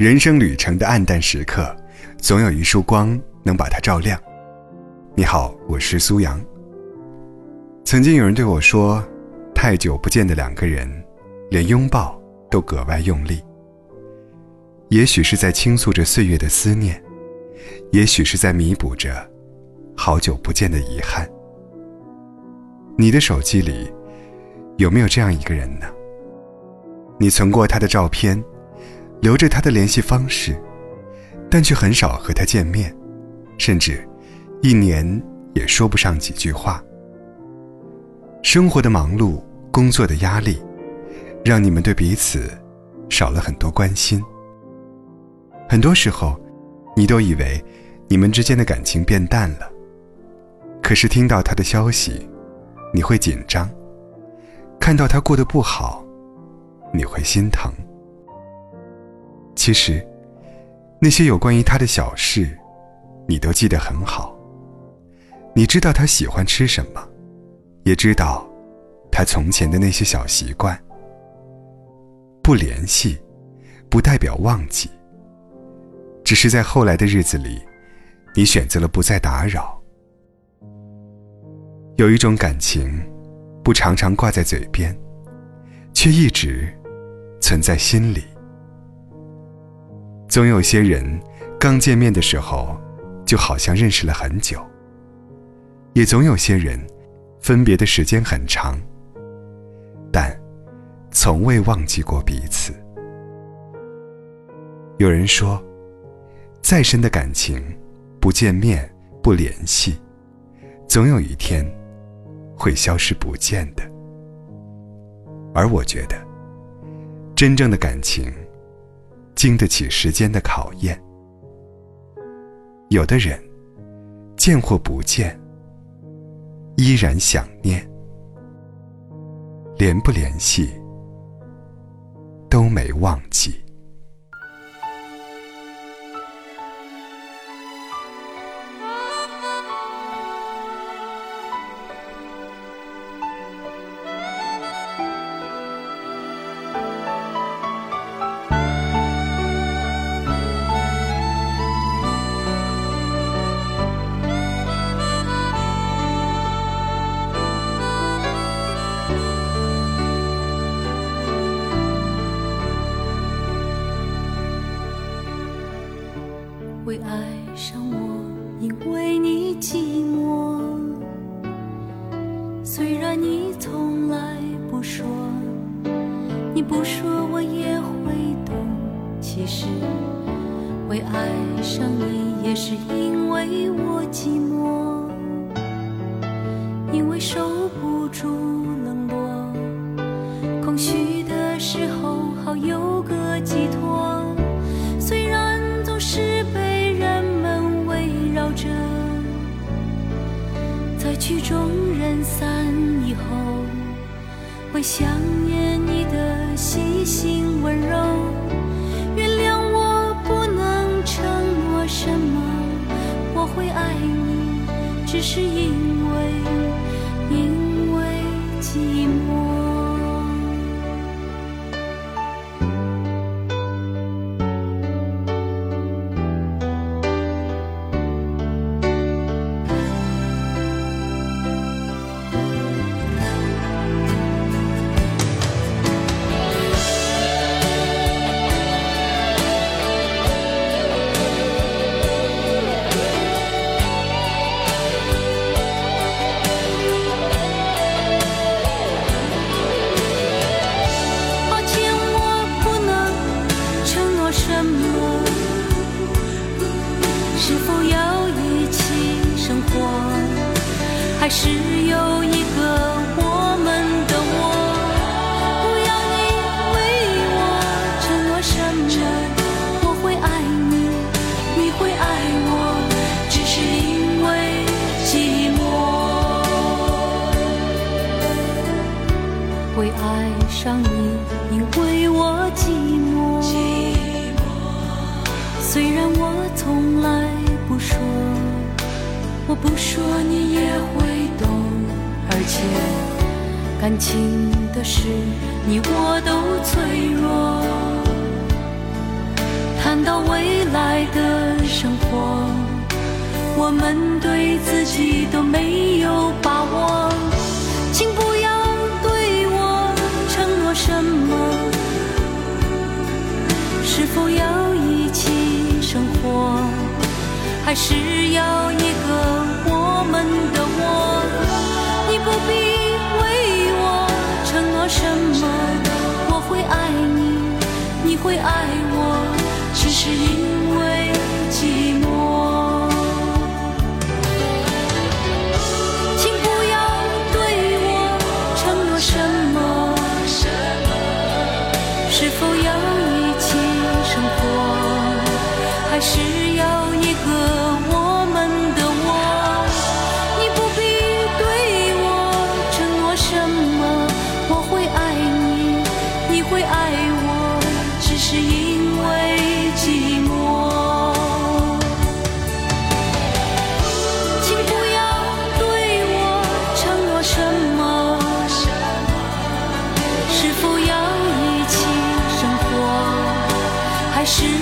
人生旅程的暗淡时刻，总有一束光能把它照亮。你好，我是苏阳。曾经有人对我说，太久不见的两个人，连拥抱都格外用力。也许是在倾诉着岁月的思念，也许是在弥补着好久不见的遗憾。你的手机里有没有这样一个人呢？你存过他的照片。留着他的联系方式，但却很少和他见面，甚至一年也说不上几句话。生活的忙碌，工作的压力，让你们对彼此少了很多关心。很多时候，你都以为你们之间的感情变淡了。可是听到他的消息，你会紧张；看到他过得不好，你会心疼。其实，那些有关于他的小事，你都记得很好。你知道他喜欢吃什么，也知道他从前的那些小习惯。不联系，不代表忘记。只是在后来的日子里，你选择了不再打扰。有一种感情，不常常挂在嘴边，却一直存在心里。总有些人，刚见面的时候，就好像认识了很久；也总有些人，分别的时间很长，但从未忘记过彼此。有人说，再深的感情，不见面不联系，总有一天会消失不见的。而我觉得，真正的感情。经得起时间的考验。有的人，见或不见，依然想念；联不联系，都没忘记。爱上我，因为你寂寞。虽然你从来不说，你不说我也会懂。其实会爱上你，也是因为我寂寞，曲终人散以后，会想念你的细心温柔。原谅我不能承诺什么，我会爱你，只是因为，因为寂寞。是有一个我们的我，不要你为我承诺什么，我会爱你，你会爱我，只是因为寂寞，会爱上你，因为我寂寞，虽然我从来不说，我不说你也会懂。而且，感情的事，你我都脆弱。谈到未来的生活，我们对自己都没有还是要一个是